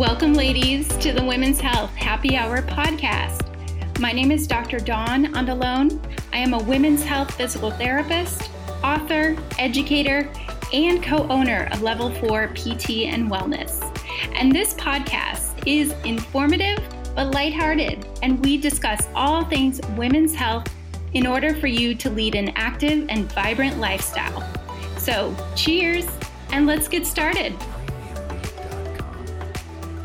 Welcome, ladies, to the Women's Health Happy Hour podcast. My name is Dr. Dawn Andalone. I am a women's health physical therapist, author, educator, and co owner of Level 4 PT and Wellness. And this podcast is informative but lighthearted, and we discuss all things women's health in order for you to lead an active and vibrant lifestyle. So, cheers, and let's get started.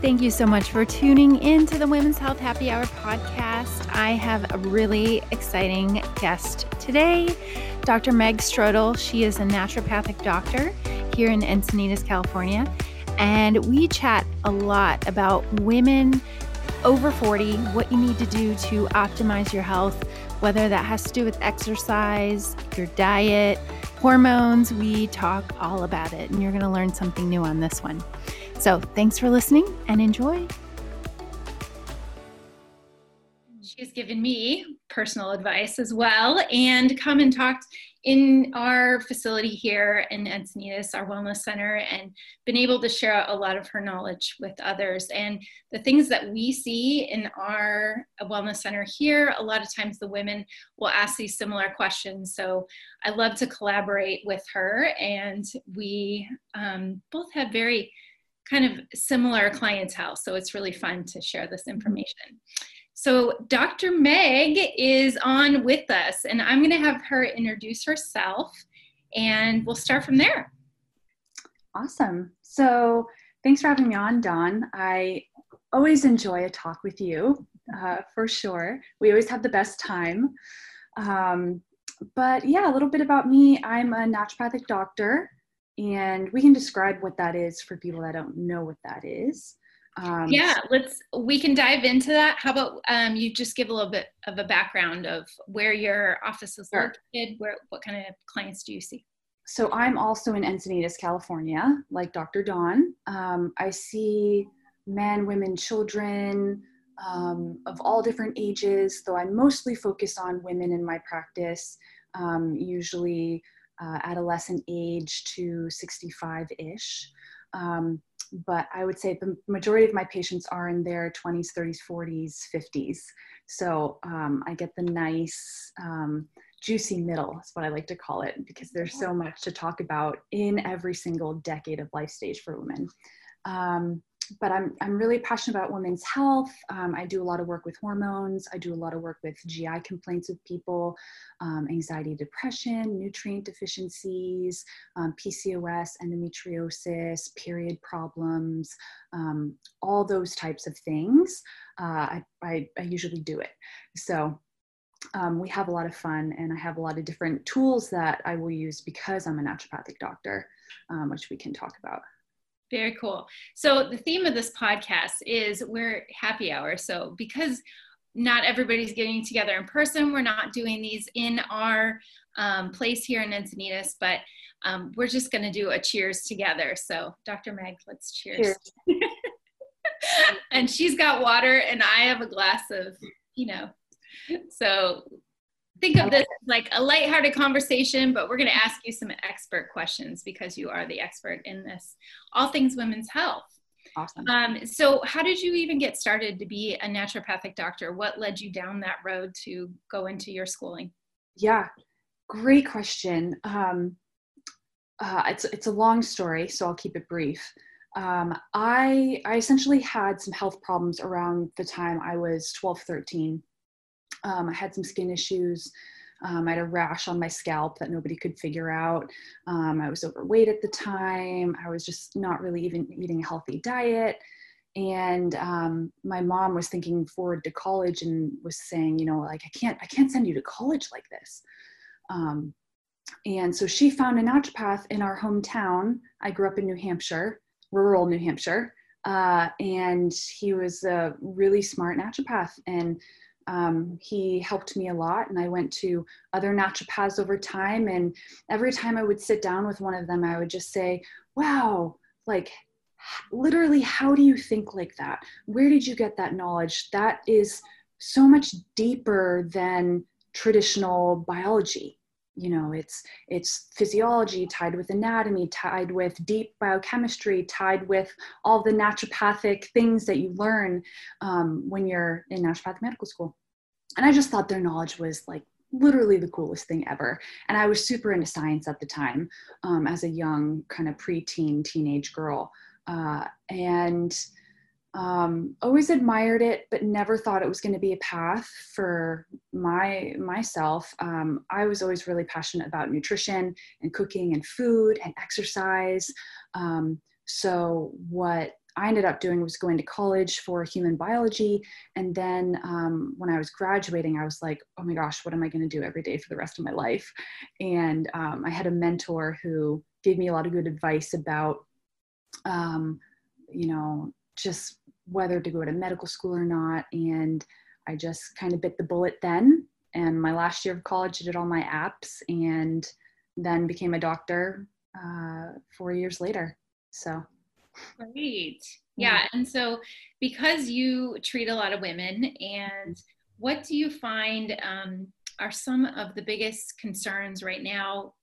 Thank you so much for tuning in to the Women's Health Happy Hour podcast. I have a really exciting guest today, Dr. Meg Strodel. She is a naturopathic doctor here in Encinitas, California. And we chat a lot about women over 40, what you need to do to optimize your health, whether that has to do with exercise, your diet, hormones. We talk all about it, and you're going to learn something new on this one. So thanks for listening and enjoy. She's given me personal advice as well and come and talked in our facility here in Encinitas, our wellness center, and been able to share a lot of her knowledge with others. And the things that we see in our wellness center here, a lot of times the women will ask these similar questions. So I love to collaborate with her, and we um, both have very kind of similar clientele. So it's really fun to share this information. So Dr. Meg is on with us, and I'm going to have her introduce herself, and we'll start from there. Awesome. So thanks for having me on, Dawn. I always enjoy a talk with you, uh, for sure. We always have the best time. Um, but yeah, a little bit about me. I'm a naturopathic doctor and we can describe what that is for people that don't know what that is. Um, yeah let's we can dive into that. How about um, you just give a little bit of a background of where your office is sure. located where what kind of clients do you see? So i'm also in encinitas california like dr dawn um, i see men women children um, of all different ages though i'm mostly focused on women in my practice. Um, usually uh, adolescent age to 65 ish. Um, but I would say the majority of my patients are in their 20s, 30s, 40s, 50s. So um, I get the nice, um, juicy middle, is what I like to call it, because there's so much to talk about in every single decade of life stage for women. Um, but I'm, I'm really passionate about women's health. Um, I do a lot of work with hormones. I do a lot of work with GI complaints of people, um, anxiety, depression, nutrient deficiencies, um, PCOS, endometriosis, period problems, um, all those types of things. Uh, I, I, I, usually do it. So um, we have a lot of fun and I have a lot of different tools that I will use because I'm a naturopathic doctor, um, which we can talk about. Very cool. So the theme of this podcast is we're happy hour. So because not everybody's getting together in person, we're not doing these in our um, place here in Encinitas, but um, we're just going to do a cheers together. So Dr. Meg, let's cheers. cheers. and she's got water and I have a glass of, you know, so think of this like a lighthearted conversation, but we're going to ask you some expert questions because you are the expert in this, all things women's health. Awesome. Um, so, how did you even get started to be a naturopathic doctor? What led you down that road to go into your schooling? Yeah, great question. Um, uh, it's it's a long story, so I'll keep it brief. Um, I I essentially had some health problems around the time I was 12, 13 um, I had some skin issues. Um, I had a rash on my scalp that nobody could figure out. Um, I was overweight at the time. I was just not really even eating a healthy diet. And um, my mom was thinking forward to college and was saying, you know, like I can't, I can't send you to college like this. Um, and so she found a naturopath in our hometown. I grew up in New Hampshire, rural New Hampshire, uh, and he was a really smart naturopath and um, he helped me a lot and i went to other naturopaths over time and every time i would sit down with one of them i would just say wow like literally how do you think like that? Where did you get that knowledge? That is so much deeper than traditional biology you know it's it's physiology tied with anatomy tied with deep biochemistry tied with all the naturopathic things that you learn um, when you're in naturopathic medical school. And i just thought their knowledge was like literally the coolest thing ever. And i was super into science at the time um, as a young kind of preteen teenage girl. Uh, and um, always admired it but never thought it was going to be a path for my myself. Um, i was always really passionate about nutrition and cooking and food and exercise. Um, so what i ended up doing was going to college for human biology and then um, when i was graduating i was like oh my gosh what am i going to do every day for the rest of my life? And um, i had a mentor who gave me a lot of good advice about um, you know just whether to go to medical school or not. And I just kind of bit the bullet then. And my last year of college, I did all my apps and then became a doctor uh, four years later. So great. Yeah. And so, because you treat a lot of women, and what do you find um, are some of the biggest concerns right now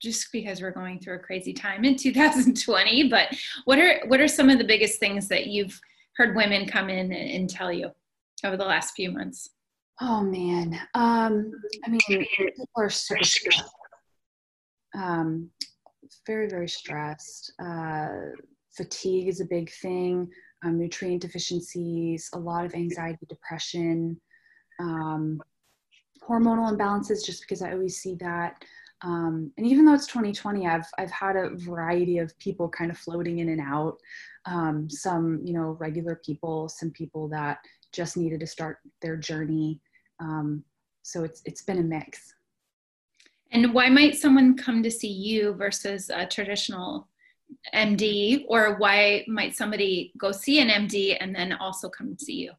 just because we're going through a crazy time in 2020 but what are what are some of the biggest things that you've heard women come in and, tell you over the last few months? Oh man, um, I mean, people are super stressed. Um, very, very stressed. Uh, fatigue is a big thing. Um, nutrient deficiencies, a lot of anxiety, depression, um, hormonal imbalances. Just because I always see that. Um, and even though it's 2020, I've I've had a variety of people kind of floating in and out um, some you know regular people some people that just needed to start their journey. Um, so it's it's been a mix. And why might someone come to see you versus a traditional md or why might somebody go see an md and then also come see you?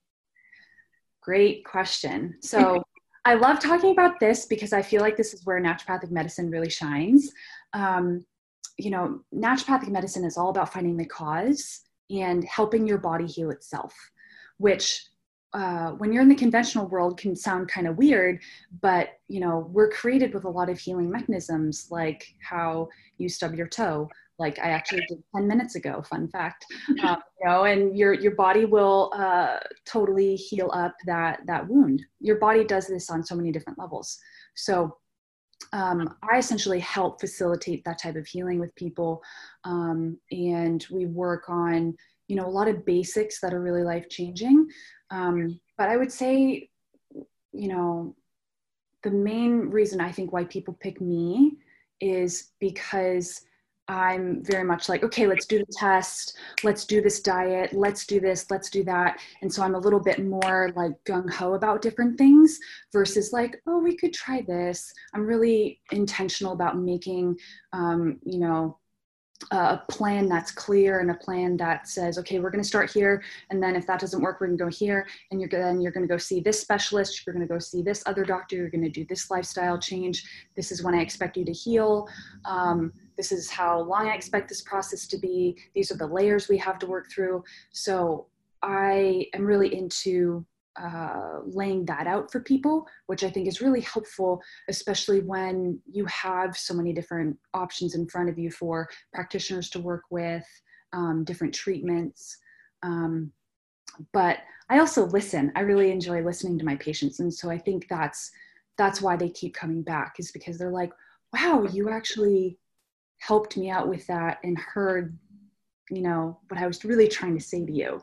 Great question. So i love talking about this because i feel like this is where naturopathic medicine really shines. Um, you know, naturopathic medicine is all about finding the cause and helping your body heal itself, which uh, when you're in the conventional world can sound kind of weird, but you know, we're created with a lot of healing mechanisms like how you stub your toe, like I actually did 10 minutes ago, fun fact, uh, you know, and your, your body will uh, totally heal up that, that wound. Your body does this on so many different levels. So um, I essentially help facilitate that type of healing with people. Um, and we work on, you know, a lot of basics that are really life changing. Um, but I would say, you know, the main reason I think why people pick me is because I'm very much like, okay, let's do the test, let's do this diet, let's do this, let's do that. And so I'm a little bit more like gung ho about different things versus like, oh, we could try this. I'm really intentional about making, um, you know, a plan that's clear and a plan that says, okay, we're going to start here, and then if that doesn't work, we're going to go here, and you're then you're going to go see this specialist, you're going to go see this other doctor, you're going to do this lifestyle change. This is when I expect you to heal. Um, this is how long I expect this process to be. These are the layers we have to work through. So I am really into uh, laying that out for people, which I think is really helpful, especially when you have so many different options in front of you for practitioners to work with, um, different treatments. Um, but I also listen. I really enjoy listening to my patients, and so I think that's that's why they keep coming back is because they're like, "Wow, you actually helped me out with that and heard, you know, what I was really trying to say to you."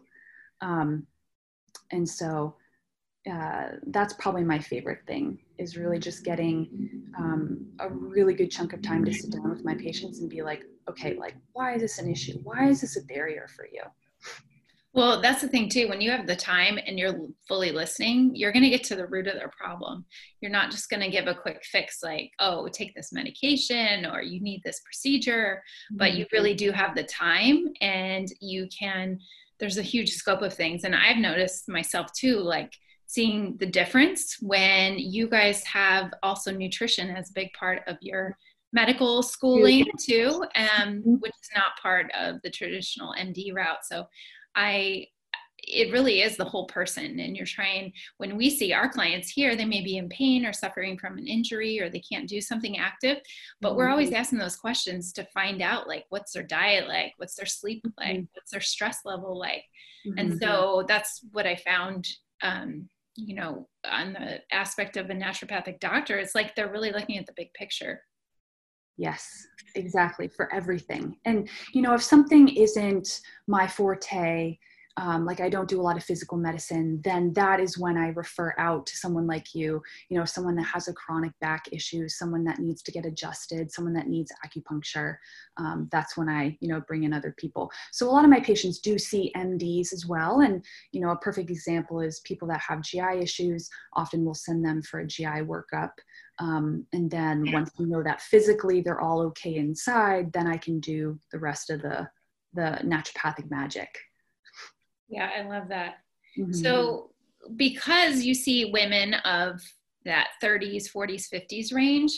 Um, and so uh, that's probably my favorite thing is really just getting um, a really good chunk of time to sit down with my patients and be like okay like why is this an issue why is this a barrier for you well that's the thing too when you have the time and you're fully listening you're going to get to the root of their problem you're not just going to give a quick fix like oh take this medication or you need this procedure but you mm-hmm. really do have the time and you can there's a huge scope of things and i've noticed myself too like seeing the difference when you guys have also nutrition as a big part of your medical schooling too, um, mm-hmm. which is not part of the traditional MD route. So I it really is the whole person and you're trying when we see our clients here they may be in pain or suffering from an injury or they can't do something active but we're always mm-hmm. asking those questions to find out like what's their diet like what's their sleep like mm-hmm. what's their stress level like mm-hmm. and so that's what i found um, you know on the aspect of a naturopathic doctor it's like they're really looking at the big picture Yes, exactly, for everything. And, you know, if something isn't my forte, um, like I don't do a lot of physical medicine, then that is when I refer out to someone like you, you know, someone that has a chronic back issue, someone that needs to get adjusted, someone that needs acupuncture. Um, that's when I, you know, bring in other people. So a lot of my patients do see MDs as well. And, you know, a perfect example is people that have GI issues, often we'll send them for a GI workup. Um, and then once we know that physically they're all okay inside, then I can do the rest of the, the naturopathic magic. Yeah, I love that. Mm-hmm. So, because you see women of that 30s, 40s, 50s range,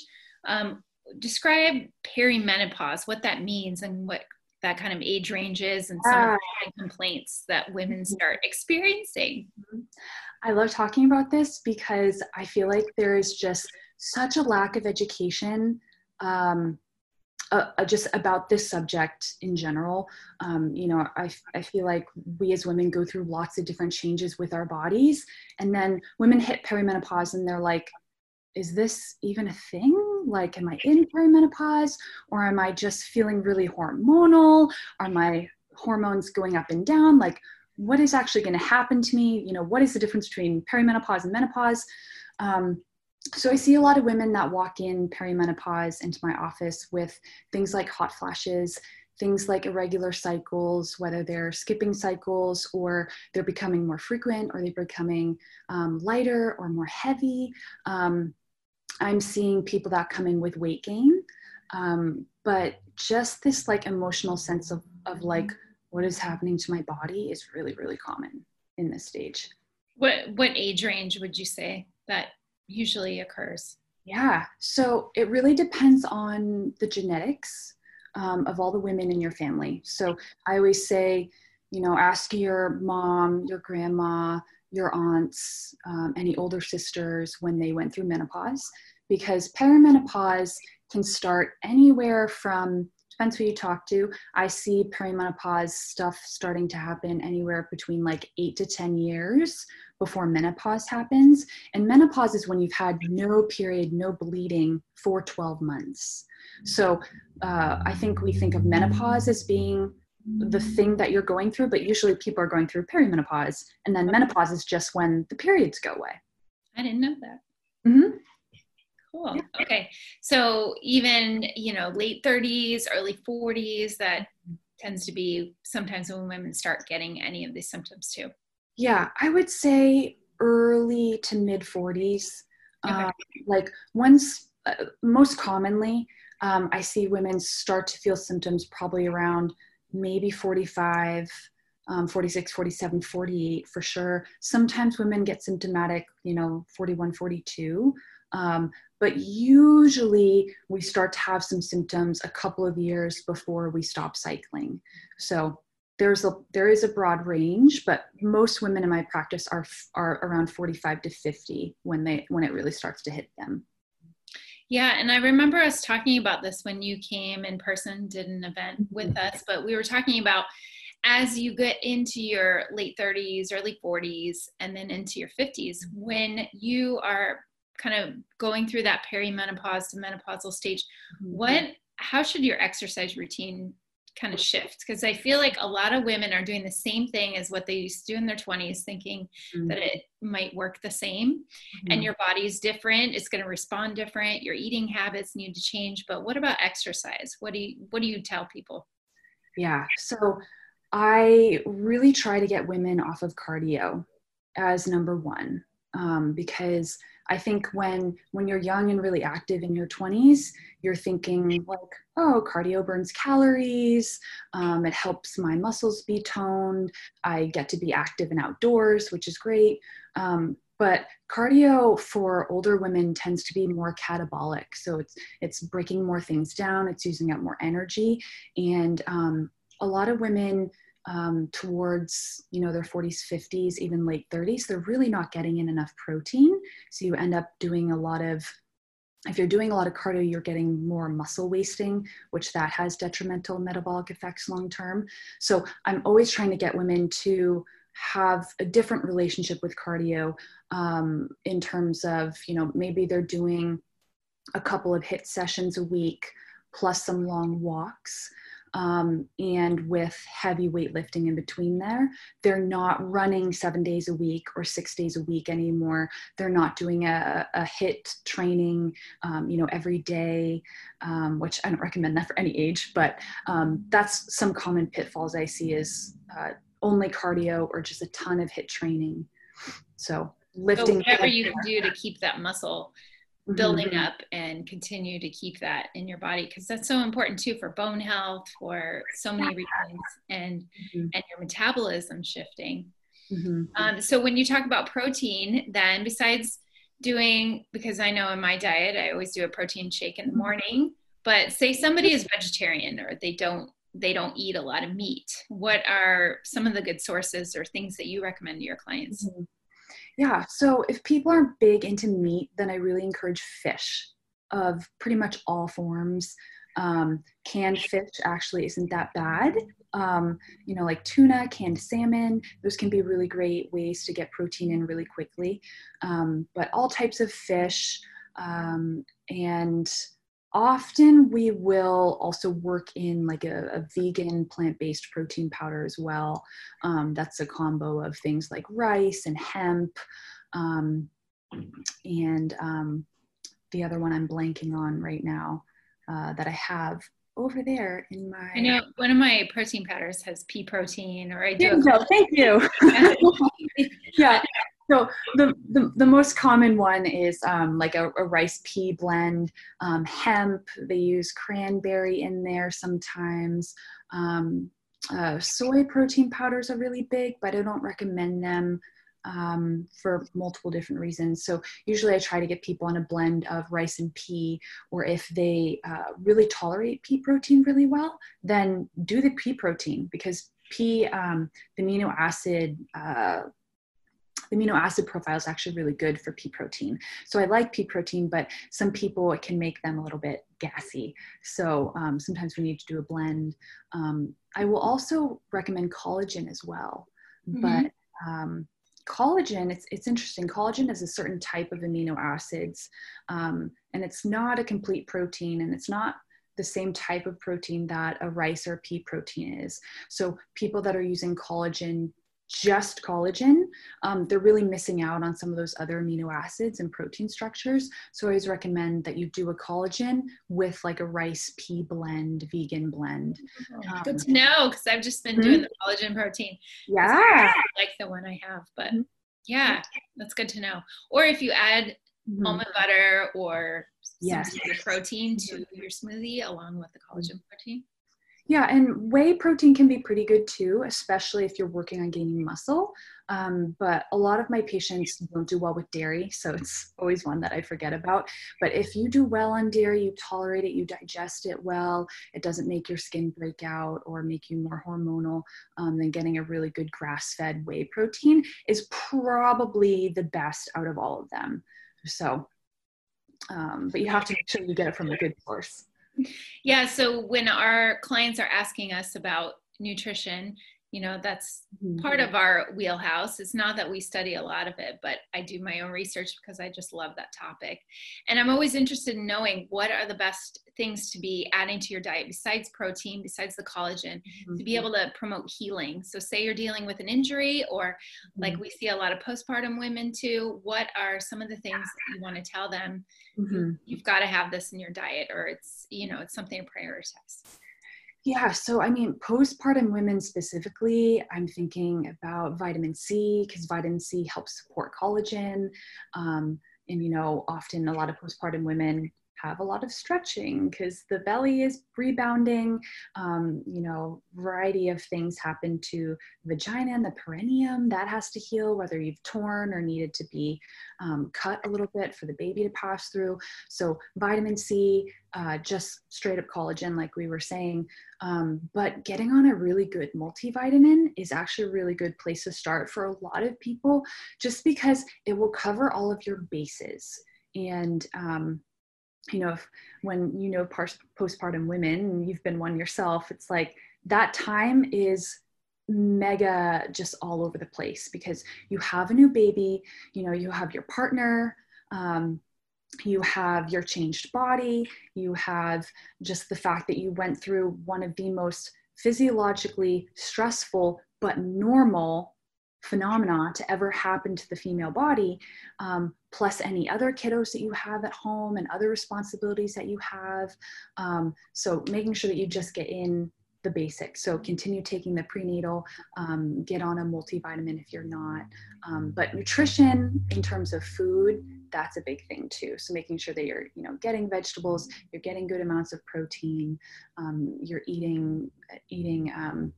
um, describe perimenopause, what that means, and what that kind of age range is, and some of the complaints that women mm-hmm. start experiencing. Mm-hmm. I love talking about this because I feel like there is just such a lack of education um, uh, uh, just about this subject in general. Um, you know, I, I feel like we as women go through lots of different changes with our bodies. And then women hit perimenopause and they're like, is this even a thing? Like, am I in perimenopause? Or am I just feeling really hormonal? Are my hormones going up and down? Like, what is actually going to happen to me? You know, what is the difference between perimenopause and menopause? Um, so I see a lot of women that walk in perimenopause into my office with things like hot flashes, things like irregular cycles, whether they're skipping cycles or they're becoming more frequent or they're becoming um, lighter or more heavy. Um, I'm seeing people that come in with weight gain, um, but just this like emotional sense of, of like what is happening to my body is really, really common in this stage. What, what age range would you say that usually occurs? Yeah, so it really depends on the genetics um, of all the women in your family. So I always say, you know, ask your mom, your grandma, your aunts, um, any older sisters when they went through menopause, because perimenopause can start anywhere from depends who you talk to. I see perimenopause stuff starting to happen anywhere between like eight to 10 years before menopause happens. And menopause is when you've had no period, no bleeding for 12 months. So uh, I think we think of menopause as being the thing that you're going through, but usually people are going through perimenopause. And then menopause is just when the periods go away. I didn't know that. Mm-hmm. Cool. Yeah. Okay. So even, you know, late 30s, early 40s, that tends to be sometimes when women start getting any of these symptoms too. Yeah, I would say early to mid 40s. Okay. Um, like once, uh, most commonly, um, I see women start to feel symptoms probably around maybe 45, um, 46, 47, 48 for sure. Sometimes women get symptomatic, you know, 41, 42. Um, but usually we start to have some symptoms a couple of years before we stop cycling. So there's a there is a broad range, but most women in my practice are are around 45 to 50 when they when it really starts to hit them. Yeah, and I remember us talking about this when you came in person, did an event with mm-hmm. us, but we were talking about as you get into your late 30s, early 40s, and then into your 50s, when you are kind of going through that perimenopause to menopausal stage, mm-hmm. what how should your exercise routine kind of shift because I feel like a lot of women are doing the same thing as what they used to do in their 20s, thinking mm-hmm. that it might work the same. Mm-hmm. And your body's different; it's going to respond different. Your eating habits need to change. But what about exercise? What do you What do you tell people? Yeah, so I really try to get women off of cardio as number one um, because I think when when you're young and really active in your 20s, you're thinking like, oh, cardio burns calories. Um, it helps my muscles be toned. I get to be active and outdoors, which is great. Um, but cardio for older women tends to be more catabolic, so it's it's breaking more things down. It's using up more energy, and um, a lot of women um, towards you know their 40s 50s even late 30s they're really not getting in enough protein so you end up doing a lot of if you're doing a lot of cardio you're getting more muscle wasting which that has detrimental metabolic effects long term. So i'm always trying to get women to have a different relationship with cardio um, in terms of you know maybe they're doing a couple of HIIT sessions a week plus some long walks um, and with heavy weightlifting in between there. They're not running seven days a week or six days a week anymore. They're not doing a, a HIIT training, um, you know, every day, um, which I don't recommend that for any age, but um, that's some common pitfalls I see is uh, only cardio or just a ton of HIIT training. So lifting. So whatever you can do to keep that muscle. Building mm-hmm. up and continue to keep that in your body because that's so important too for bone health for so many reasons and mm-hmm. and your metabolism shifting mm-hmm. um, so when you talk about protein then besides doing because i know in my diet i always do a protein shake in the mm-hmm. morning but say somebody is vegetarian or they don't they don't eat a lot of meat what are some of the good sources or things that you recommend to your clients mm-hmm. Yeah, so if people aren't big into meat, then I really encourage fish of pretty much all forms. Um, canned fish actually isn't that bad. Um, you know, like tuna, canned salmon, those can be really great ways to get protein in really quickly. Um, but all types of fish um, and often we will also work in like a, a vegan plant-based protein powder as well um, that's a combo of things like rice and hemp um, and um, the other one i'm blanking on right now uh, that i have over there in my i know one of my protein powders has pea protein or i do thank you. Yeah so the, the, the, most common one is um, like a, a, rice pea blend, um, hemp. They use cranberry in there sometimes. Um, uh, soy protein powders are really big, but I don't recommend them um, for multiple different reasons. So usually I try to get people on a blend of rice and pea, or if they uh, really tolerate pea protein really well, then do the pea protein because pea, um, the amino acid uh, the amino acid profile is actually really good for pea protein. So I like pea protein, but some people it can make them a little bit gassy. So um, sometimes we need to do a blend. Um, I will also recommend collagen as well, mm-hmm. but um, collagen it's, it's interesting collagen is a certain type of amino acids um, and it's not a complete protein and it's not the same type of protein that a rice or pea protein is so people that are using collagen just collagen, um, they're really missing out on some of those other amino acids and protein structures. So I always recommend that you do a collagen with like a rice pea blend, vegan blend. Um, Good to know because I've just been mm-hmm. doing the collagen protein. Yeah. like the one I have, but mm-hmm. yeah, that's good to know. Or if you add mm-hmm. almond butter or yes. protein to your smoothie along with the collagen protein. Yeah, and whey protein can be pretty good too, especially if you're working on gaining muscle. Um, but a lot of my patients don't do well with dairy, so it's always one that I forget about. But if you do well on dairy, you tolerate it, you digest it well, it doesn't make your skin break out or make you more hormonal, um, then getting a really good grass fed whey protein is probably the best out of all of them. So, um, but you have to make sure you get it from a good source. Yeah. So when our clients are asking us about nutrition, you know, that's mm-hmm. part of our wheelhouse. It's not that we study a lot of it, but I do my own research because I just love that topic. And I'm always interested in knowing what are the best things to be adding to your diet besides protein, besides the collagen, mm-hmm. to be able to promote healing. So, say you're dealing with an injury, or like mm-hmm. we see a lot of postpartum women too, what are some of the things that you want to tell them? Mm-hmm. You've got to have this in your diet, or it's, you know, it's something to prioritize. Yeah, so I mean, postpartum women specifically, I'm thinking about vitamin C because vitamin C helps support collagen. Um, and, you know, often a lot of postpartum women have a lot of stretching because the belly is rebounding. Um, you know, variety of things happen to vagina and the perineum that has to heal, whether you've torn or needed to be um, cut a little bit for the baby to pass through. So vitamin C, uh, just straight up collagen, like we were saying. Um, but getting on a really good multivitamin is actually a really good place to start for a lot of people, just because it will cover all of your bases. And um, you know, if, when you know postpartum women, and you've been one yourself, it's like that time is mega just all over the place because you have a new baby, you know, you have your partner, um, you have your changed body, you have just the fact that you went through one of the most physiologically stressful but normal phenomena to ever happen to the female body, um, plus any other kiddos that you have at home and other responsibilities that you have. Um, so making sure that you just get in the basics. So continue taking the prenatal, um, get on a multivitamin if you're not. Um, but nutrition in terms of food, that's a big thing too. So making sure that you're, you know, getting vegetables, you're getting good amounts of protein, um, you're eating, eating um,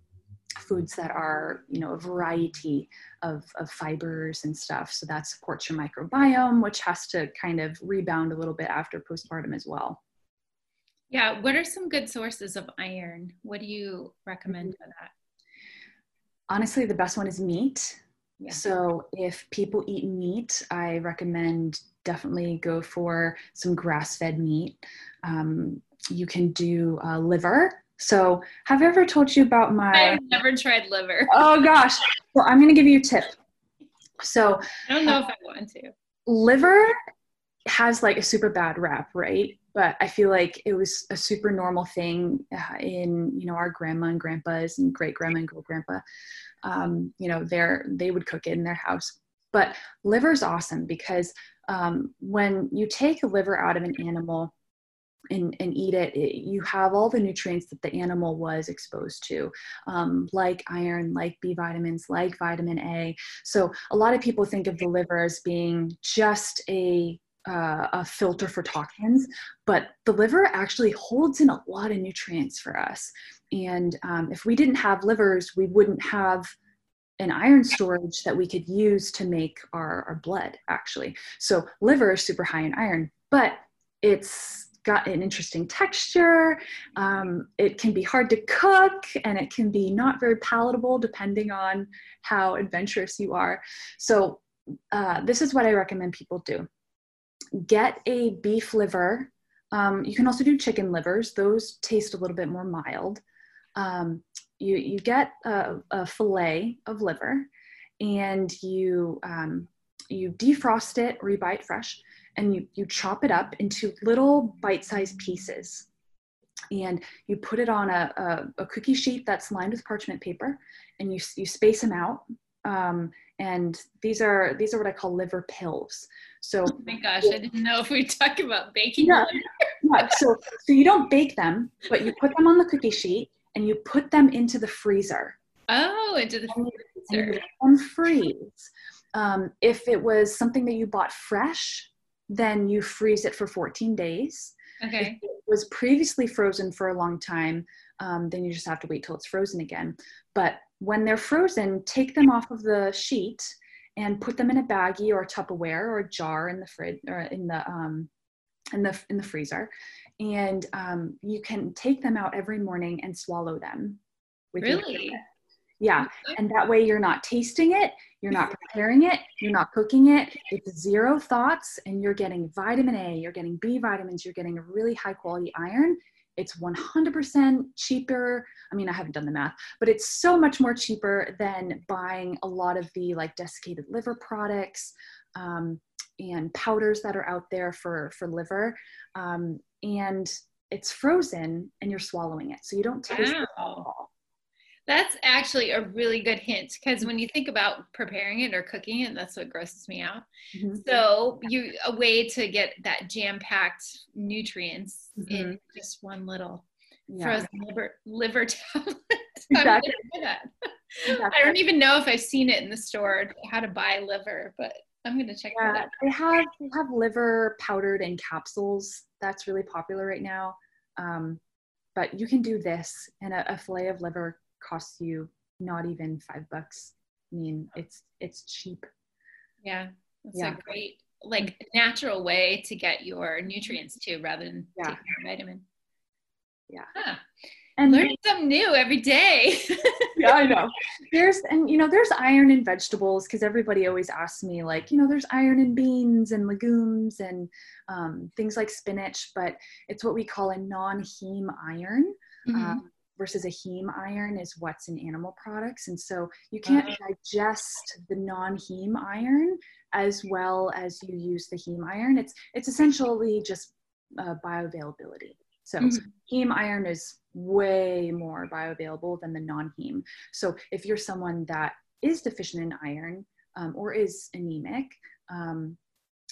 foods that are you know a variety of, of fibers and stuff. So that supports your microbiome which has to kind of rebound a little bit after postpartum as well. Yeah. What are some good sources of iron? What do you recommend for that? Honestly the best one is meat. Yeah. so if people eat meat i recommend definitely go for some grass-fed meat. Um, you can do uh, liver so, have I ever told you about my? I've never tried liver. Oh gosh. Well, I'm going to give you a tip. So, I don't know if I want to. Liver has like a super bad rap, right? But I feel like it was a super normal thing uh, in you know our grandma and grandpas and great grandma and great grandpa. Um, you know, they're they would cook it in their house. But liver's awesome because um, when you take a liver out of an animal, and, and eat it, it, you have all the nutrients that the animal was exposed to, um, like iron, like B vitamins, like vitamin A. So a lot of people think of the liver as being just a uh, a filter for toxins, but the liver actually holds in a lot of nutrients for us. And um, if we didn't have livers, we wouldn't have an iron storage that we could use to make our, our blood, actually. So, liver is super high in iron, but it's got an interesting texture. Um, it can be hard to cook and it can be not very palatable depending on how adventurous you are. So, uh, this is what I recommend people do get a beef liver. Um, you can also do chicken livers, those taste a little bit more mild. Um, you, you get a, a, fillet of liver and you, um, you defrost it or you buy it fresh and you, you chop it up into little bite-sized pieces. And you put it on a, a, a, cookie sheet that's lined with parchment paper and you, you space them out. Um, and these are these are what i call liver pills. So oh my gosh i didn't know if we talk about baking yeah, yeah, so so you don't bake them but you put them on the cookie sheet and you put them into the freezer. Oh into the freezer. and freeze. Um, if it was something that you bought fresh then you freeze it for 14 days. Okay. If it was previously frozen for a long time, um, then you just have to wait till it's frozen again. But when they're frozen, take them off of the sheet and put them in a baggie or a Tupperware or a jar in the fridge or in the um, in the in the freezer, and um, you can take them out every morning and swallow them. really? Yeah. And that way you're not tasting it, you're not preparing it, you're not cooking it. It's zero thoughts, and you're getting vitamin A, you're getting B vitamins, you're getting a really high quality iron. It's 100% cheaper. I mean, I haven't done the math, but it's so much more cheaper than buying a lot of the like desiccated liver products um, and powders that are out there for, for liver. Um, and it's frozen and you're swallowing it. So you don't taste wow. It at all. That's actually a really good hint because when you think about preparing it or cooking it, that's what grosses me out. Mm-hmm. So you a way to get that jam-packed nutrients mm-hmm. in just one little yeah. frozen liver liver tablet. Exactly. exactly. I don't even know if I've seen it in the store how to buy liver, but I'm gonna check yeah, that out. They have they have liver powdered in capsules that's really popular right now. Um, but you can do this, and a, a fillet of liver costs you not even five bucks. I mean, it's it's cheap. Yeah, it's yeah. a great like natural way to get your nutrients too, rather than yeah. taking a vitamin. Yeah. Huh and learning something new every day. yeah, I know. There's and you know there's iron in vegetables because everybody always asks me like you know there's iron in beans and legumes and um, things like spinach, but it's what we call a non-heme iron. Mm-hmm. Um, versus a heme iron is what's in animal products and so you can't digest the non-heme iron as well as you use the heme iron it's it's essentially just uh, bioavailability so mm-hmm. heme iron is way more bioavailable than the non-heme. So if you're someone that is deficient in iron um, or is anemic, um,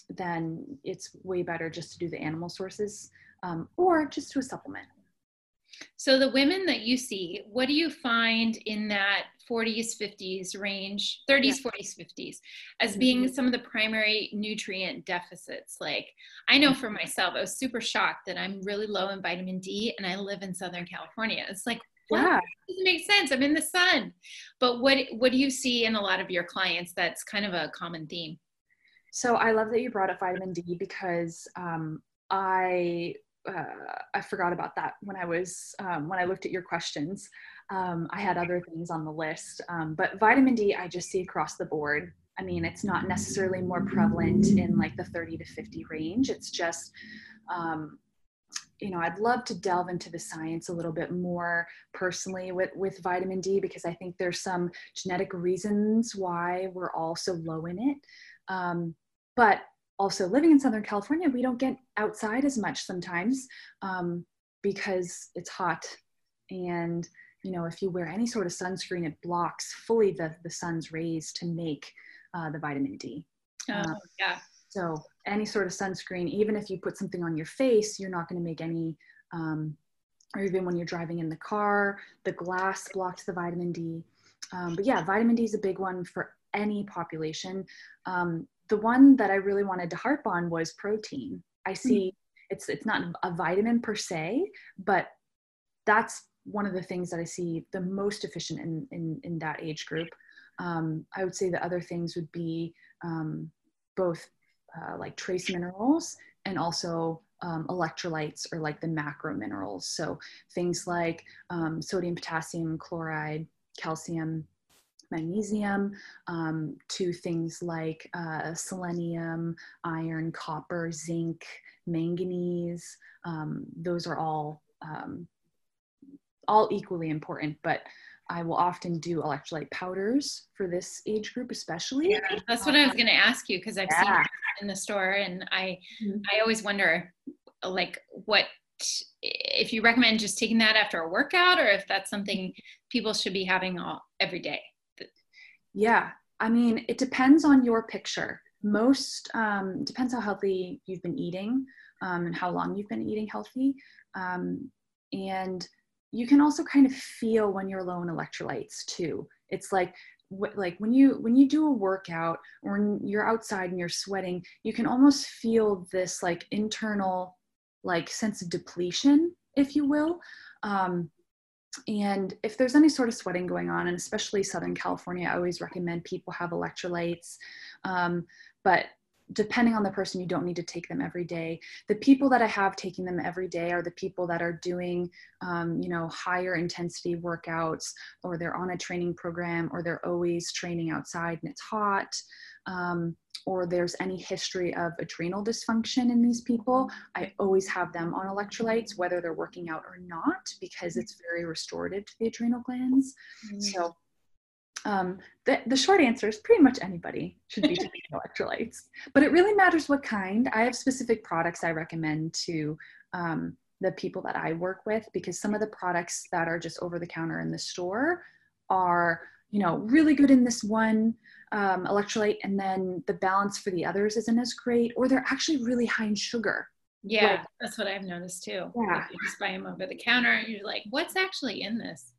then it's way better just to do the animal sources um, or just to a supplement. So the women that you see, what do you find in that 40s, 50s range, 30s, yeah. 40s, 50s, as being mm-hmm. some of the primary nutrient deficits? Like, I know for myself, I was super shocked that I'm really low in vitamin D and I live in Southern California. It's like, yeah. It doesn't make sense. I'm in the sun. But what what do you see in a lot of your clients that's kind of a common theme? So I love that you brought up vitamin D because um, I uh, I forgot about that when I was um, when I looked at your questions. Um, I had other things on the list, um, but vitamin D I just see across the board. I mean, it's not necessarily more prevalent in like the 30 to 50 range. It's just, um, you know, I'd love to delve into the science a little bit more personally with with vitamin D because I think there's some genetic reasons why we're all so low in it. Um, but also living in southern california we don't get outside as much sometimes um, because it's hot. And you know if you wear any sort of sunscreen it blocks fully the, the sun's rays to make uh, the vitamin d. Oh, uh, yeah. so any sort of sunscreen even if you put something on your face you're not going to make any um, or even when you're driving in the car the glass blocks the vitamin d. Um, but yeah vitamin d is a big one for any population. Um, the one that I really wanted to harp on was protein. I hmm. see mm-hmm. it's it's not a vitamin per se, but that's one of the things that I see the most efficient in in, in that age group. Um, I would say the other things would be um, both uh, like trace minerals and also um, electrolytes or like the macro minerals. So things like um, sodium, potassium, chloride, calcium, magnesium um, to things like uh, selenium, iron, copper, zinc, manganese. Um, those are all um, all equally important, but I will often do electrolyte powders for this age group, especially. Yeah, that's what I was going to ask you because I've yeah. seen in the store, and I mm-hmm. I always wonder, like, what if you recommend just taking that after a workout, or if that's something people should be having all every day. Yeah, I mean, it depends on your picture. Most um, depends how healthy you've been eating um, and how long you've been eating healthy. Um, and you can also kind of feel when you're low in electrolytes too. It's like like when you when you do a workout or you're outside and you're sweating, you can almost feel this like internal like sense of depletion, if you will. Um, and if there's any sort of sweating going on, and especially Southern California, I always recommend people have electrolytes. Um, but depending on the person, you don't need to take them every day. The people that I have taking them every day are the people that are doing, um, you know, higher intensity workouts, or they're on a training program, or they're always training outside and it's hot. Um, or there's any history of adrenal dysfunction in these people, I always have them on electrolytes, whether they're working out or not, because it's very restorative to the adrenal glands. Mm-hmm. So um, the, the short answer is pretty much anybody should be taking electrolytes, but it really matters what kind. I have specific products I recommend to um, the people that I work with because some of the products that are just over the counter in the store are, you know, really good in this one um, electrolyte and then the balance for the others isn't as great or they're actually really high in sugar. Yeah like, that's what i've noticed too. Yeah. You just buy them over the counter and you're like what's actually in this?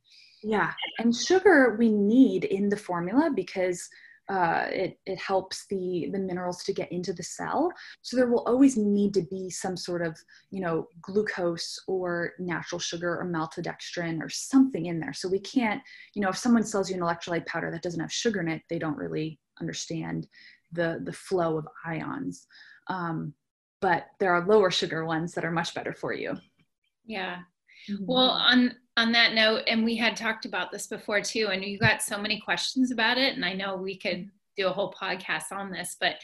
Yeah and sugar we need in the formula because uh, it, it helps the, the minerals to get into the cell. So there will always need to be some sort of, you know, glucose or natural sugar or maltodextrin or something in there. So we can't, you know, if someone sells you an electrolyte powder that doesn't have sugar in it, they don't really understand the, the flow of ions. Um, but there are lower sugar ones that are much better for you. Yeah. Mm-hmm. Well, on on that note, and we had talked about this before too, and you got so many questions about it, and I know we could do a whole podcast on this, but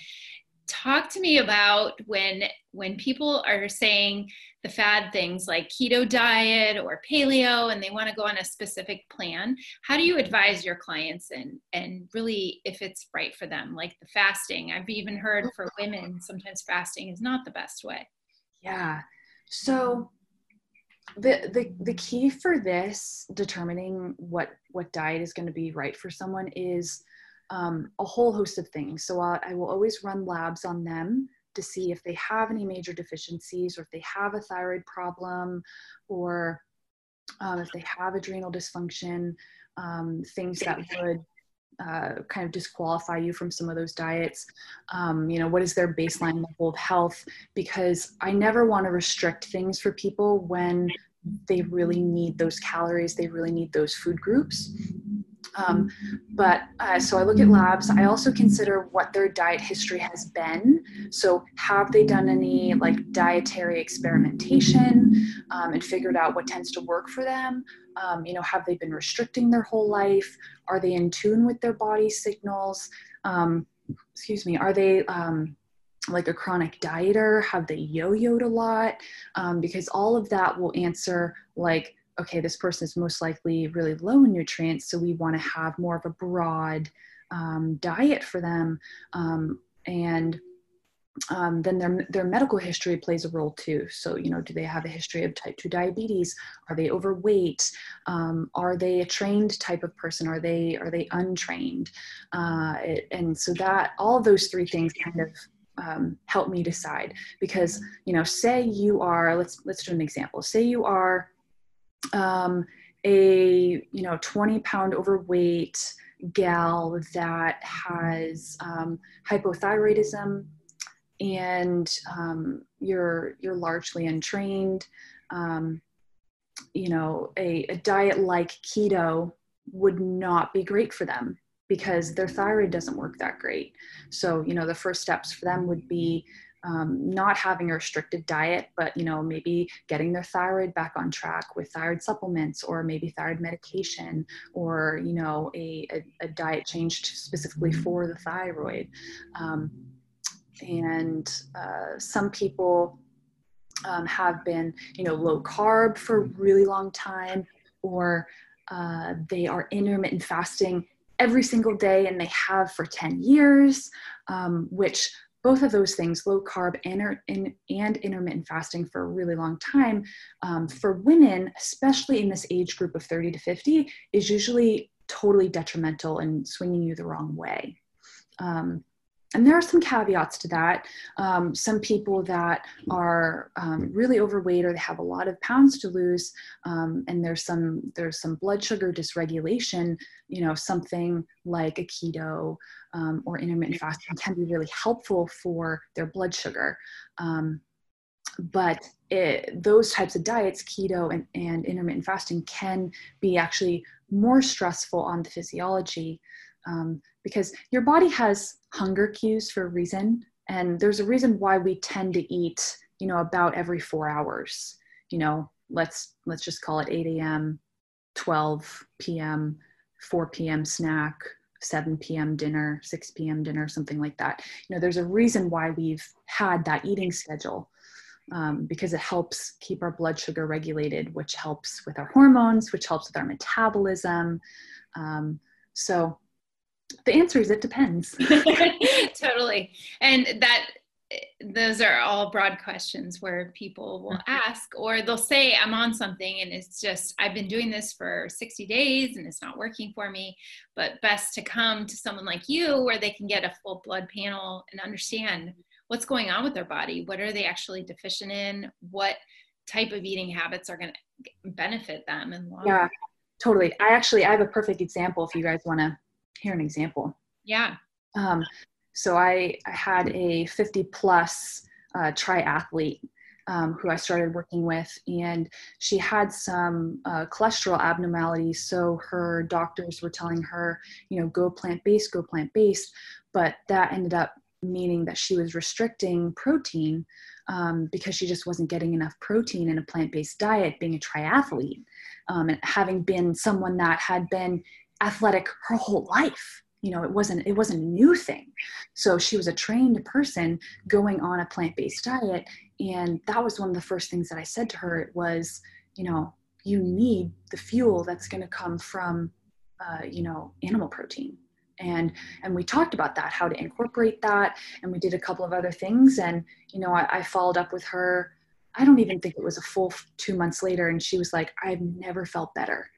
talk to me about when when people are saying the fad things like keto diet or paleo and they want to go on a specific plan. How do you advise your clients and and really if it's right for them like the fasting? I've even heard for women sometimes fasting is not the best way. Yeah. So the, the the key for this determining what what diet is going to be right for someone is um, a whole host of things. So I, I will always run labs on them to see if they have any major deficiencies or if they have a thyroid problem or um, if they have adrenal dysfunction um, things that would uh, kind of disqualify you from some of those diets. Um, you know, what is their baseline level of health? Because I never want to restrict things for people when they really need those calories, they really need those food groups. Um, but uh, so I look at labs. I also consider what their diet history has been. So, have they done any like dietary experimentation um, and figured out what tends to work for them? Um, you know, have they been restricting their whole life? Are they in tune with their body signals? Um, excuse me. Are they um, like a chronic dieter? Have they yo-yoed a lot? Um, because all of that will answer like okay, this person is most likely really low in nutrients, so we want to have more of a broad um, diet for them. Um, and um, then their, their medical history plays a role too. So, you know, do they have a history of type 2 diabetes? Are they overweight? Um, are they a trained type of person? Are they, are they untrained? Uh, it, and so that, all those three things kind of um, help me decide because, you know, say you are, let's, let's do an example. Say you are um, a you know 20 pound overweight gal that has um, hypothyroidism and um, you're you're largely untrained um, you know a, a diet like keto would not be great for them because their thyroid doesn't work that great. So you know the first steps for them would be um, not having a restricted diet, but you know maybe getting their thyroid back on track with thyroid supplements or maybe thyroid medication or you know a, a, a diet changed specifically for the thyroid. Um, and uh, some people um, have been you know low carb for a really long time or uh, they are intermittent fasting every single day and they have for 10 years um, which both of those things, low carb and, and intermittent fasting for a really long time, um, for women, especially in this age group of 30 to 50, is usually totally detrimental and swinging you the wrong way. Um, and there are some caveats to that. Um, some people that are um, really overweight or they have a lot of pounds to lose, um, and there's some there's some blood sugar dysregulation. You know, something like a keto um, or intermittent fasting can be really helpful for their blood sugar. Um, but it, those types of diets, keto and, and intermittent fasting, can be actually more stressful on the physiology um, because your body has hunger cues for a reason and there's a reason why we tend to eat you know about every four hours. You know let's let's just call it 8 a.m 12 p.m 4 p.m snack 7 p.m dinner 6 p.m dinner something like that. You know there's a reason why we've had that eating schedule um, because it helps keep our blood sugar regulated which helps with our hormones which helps with our metabolism. Um, so the answer is it depends. totally. And that those are all broad questions where people will mm-hmm. ask or they'll say i'm on something and it's just i've been doing this for 60 days and it's not working for me but best to come to someone like you where they can get a full blood panel and understand what's going on with their body what are they actually deficient in what type of eating habits are going to benefit them and yeah totally i actually i have a perfect example if you guys want to hear an example. Yeah. Um, so I, I, had a 50 plus uh, triathlete um, who I started working with, and she had some uh, cholesterol abnormalities. So her doctors were telling her, you know, go plant based, go plant based. But that ended up meaning that she was restricting protein um, because she just wasn't getting enough protein in a plant based diet, being a triathlete, um, and having been someone that had been athletic her whole life. You know it wasn't it wasn't a new thing. So she was a trained person going on a plant-based diet. And that was one of the first things that i said to her it was you know you need the fuel that's going to come from uh, you know animal protein. And and we talked about that how to incorporate that and we did a couple of other things. And you know I, I followed up with her i don't even think it was a full two months later and she was like i've never felt better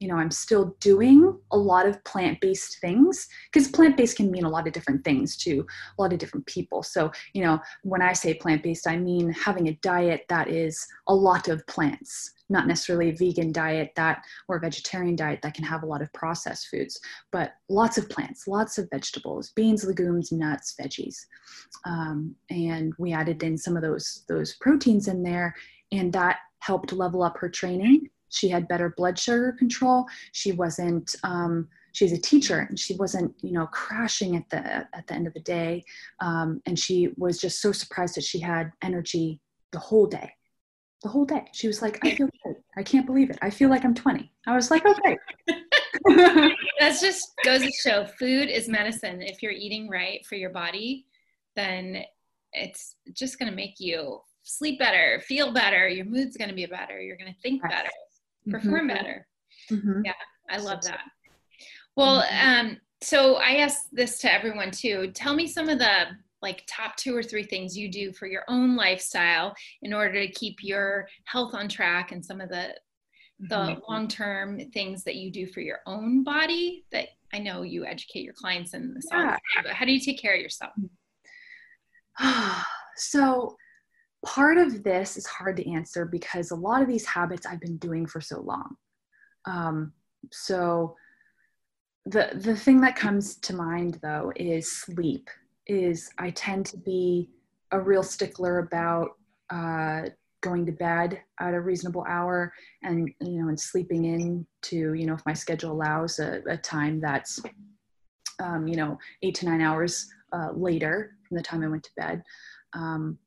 you know i'm still doing a lot of plant-based things because plant-based can mean a lot of different things to a lot of different people. So you know when i say plant-based i mean having a diet that is a lot of plants not necessarily a vegan diet that or a vegetarian diet that can have a lot of processed foods but lots of plants lots of vegetables beans legumes nuts veggies. Um, and we added in some of those those proteins in there and that helped level up her training she had better blood sugar control. She wasn't um, she's a teacher and she wasn't you know crashing at the at the end of the day. Um, and she was just so surprised that she had energy the whole day. The whole day. She was like i feel good. I can't believe it. I feel like i'm 20 i was like okay. That just goes to show food is medicine. If you're eating right for your body then it's just going to make you sleep better feel better your mood's going to be better you're going to think better perform mm-hmm. better. Mm-hmm. Yeah, I love that. Well, mm-hmm. um, so I ask this to everyone too. Tell me some of the like top two or three things you do for your own lifestyle in order to keep your health on track and some of the the mm-hmm. long-term things that you do for your own body that I know you educate your clients in the yeah. but how do you take care of yourself? so part of this is hard to answer because a lot of these habits I've been doing for so long. Um, so the the thing that comes to mind though is sleep. Is I tend to be a real stickler about uh, going to bed at a reasonable hour and you know and sleeping in to you know if my schedule allows a, a time that's um, you know eight to nine hours uh, later from the time I went to bed. Um,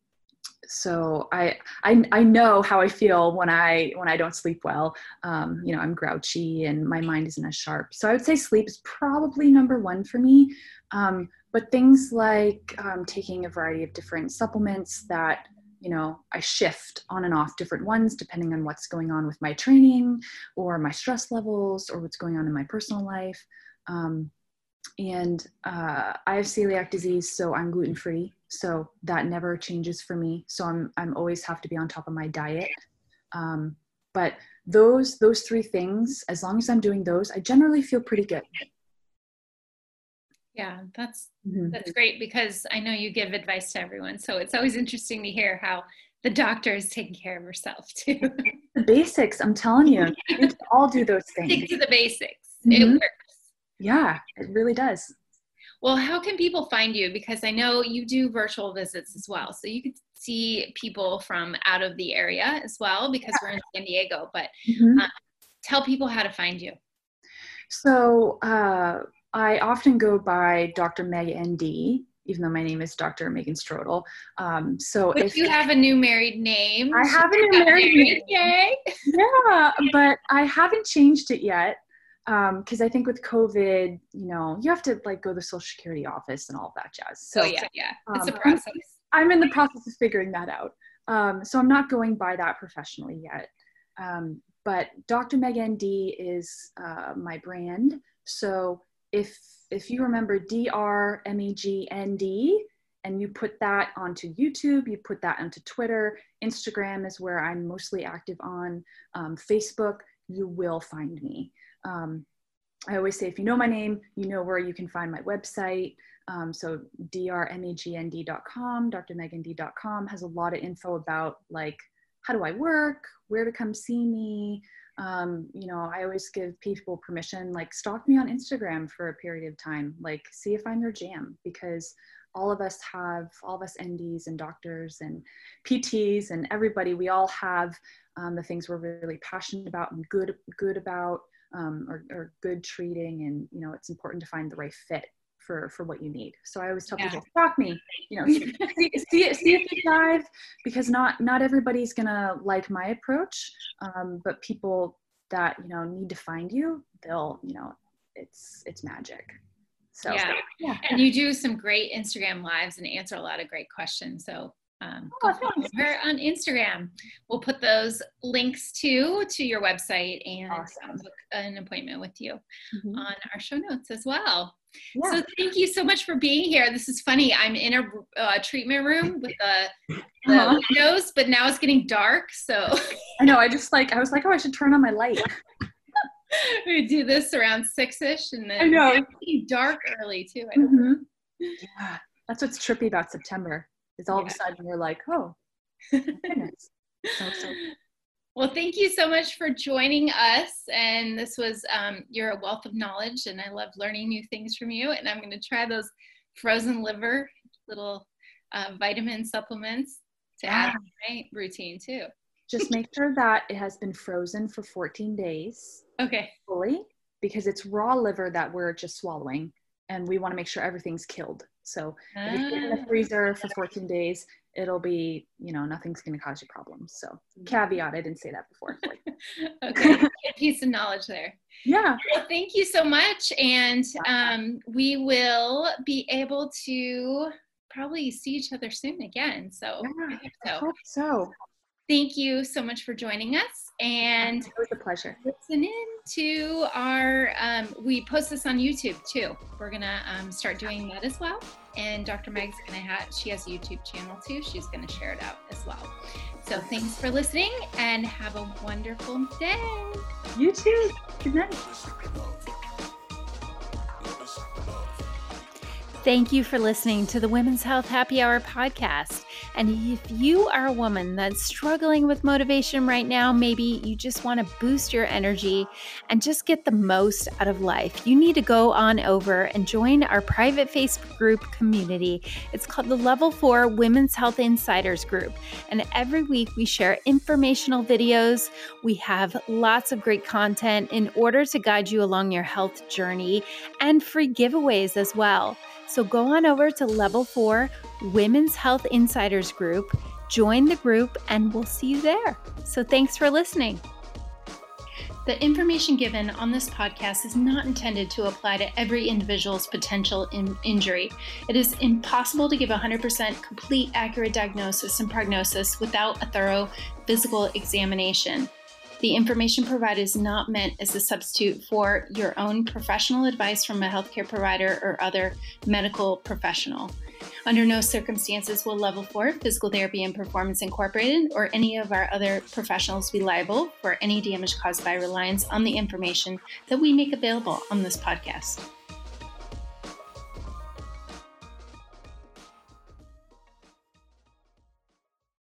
so I, I I know how I feel when I when I don't sleep well. Um, you know, I'm grouchy and my mind isn't as sharp. So I would say sleep is probably number one for me. Um, but things like um, taking a variety of different supplements that you know I shift on and off different ones depending on what's going on with my training or my stress levels or what's going on in my personal life. Um, and uh, I have celiac disease, so I'm gluten free so that never changes for me. So i'm i'm always have to be on top of my diet. Um, but those those three things as long as i'm doing those i generally feel pretty good. Yeah that's mm-hmm. that's great because i know you give advice to everyone so it's always interesting to hear how the doctor is taking care of herself too. The basics i'm telling you. We all do those things. stick to the basics. Mm-hmm. it works yeah it really does well, how can people find you? Because I know you do virtual visits as well. So you can see people from out of the area as well because yeah. we're in San Diego. But mm-hmm. uh, tell people how to find you. So uh, I often go by Dr. Meg ND, even though my name is Dr. Megan Strodel. Um, so but if you have a new married name, I have a new married, married name. Yay! Yeah, but I haven't changed it yet because um, I think with COVID, you know, you have to like go to the Social Security office and all that jazz. So oh, yeah, yeah, it's um, a process. I'm, I'm, in the process of figuring that out. Um, so I'm not going by that professionally yet. Um, but Dr. Meg ND is uh, my brand. So if if you remember Dr. M E G N D and you put that onto YouTube, you put that onto Twitter, Instagram is where I'm mostly active on, um, Facebook, you will find me. Um, I always say, if you know my name, you know where you can find my website. Um, so drmegnd.com, drmegnd.com has a lot of info about like how do I work, where to come see me, um, you know, I always give people permission, like stalk me on Instagram for a period of time, like see if I'm your jam, because all of us have, all of us NDs and doctors and PTs and everybody, we all have um, the things we're really passionate about and good, good about, um, or, or good treating. And, you know, it's important to find the right fit for for what you need. So I always tell yeah. people, talk me, you know, see, see, see if you dive, because not not everybody's gonna like my approach, um, but people that you know need to find you, they'll you know, it's it's magic. So yeah. yeah. and you do some great Instagram lives and answer a lot of great questions. So um, oh, her on Instagram. We'll put those links to to your website and awesome. book an appointment with you mm-hmm. on our show notes as well. Yeah. So thank you so much for being here. This is funny. I'm in a uh, treatment room with the, the uh-huh. windows, but now it's getting dark. So I know. I just like I was like, oh, I should turn on my light. we do this around six ish, and then I know it's dark early too. Mm-hmm. Yeah, that's what's trippy about September. Is all yeah. of a sudden we're like, oh, goodness. So, so well, thank you so much for joining us. And this was, um, you're a wealth of knowledge, and I love learning new things from you. And I'm going to try those frozen liver little uh, vitamin supplements to add to my routine too. Just make sure that it has been frozen for 14 days. Okay. Fully, because it's raw liver that we're just swallowing, and we want to make sure everything's killed. So if you put in the ah. freezer for 14 days, it'll be, you know, nothing's going to cause you problems. So caveat, I didn't say that before. okay, piece of knowledge there. Yeah. Well, thank you so much. And um, we will be able to probably see each other soon again. So, yeah, so. I hope so. Thank you so much for joining us. And it was a pleasure. Listen in to our, um, we post this on YouTube too. We're to um, start doing that as well. And Dr. Meg's to have, she has a YouTube channel too. She's to share it out as well. So thanks for listening and have a wonderful day. You too. Good night. Thank you for listening to the Women's Health Happy Hour podcast. And if you are a woman that's struggling with motivation right now, maybe you just want to boost your energy and just get the most out of life, you need to go on over and join our private Facebook group community. It's called the Level 4 Women's Health Insiders Group. And every week we share informational videos. We have lots of great content in order to guide you along your health journey and free giveaways as well. So go on over to Level 4 Women's Health Insiders Group, join the group, and we'll see you there. So thanks for listening. The information given on this podcast is not intended to apply to every individual's potential in injury. It is impossible to give 100% complete accurate diagnosis and prognosis without a thorough physical examination. The information provided is not meant as a substitute for your own professional advice from a healthcare provider or other medical professional. Under no circumstances will Level 4 Physical Therapy and Performance Incorporated or any of our other professionals be liable for any damage caused by reliance on the information that we make available on this podcast.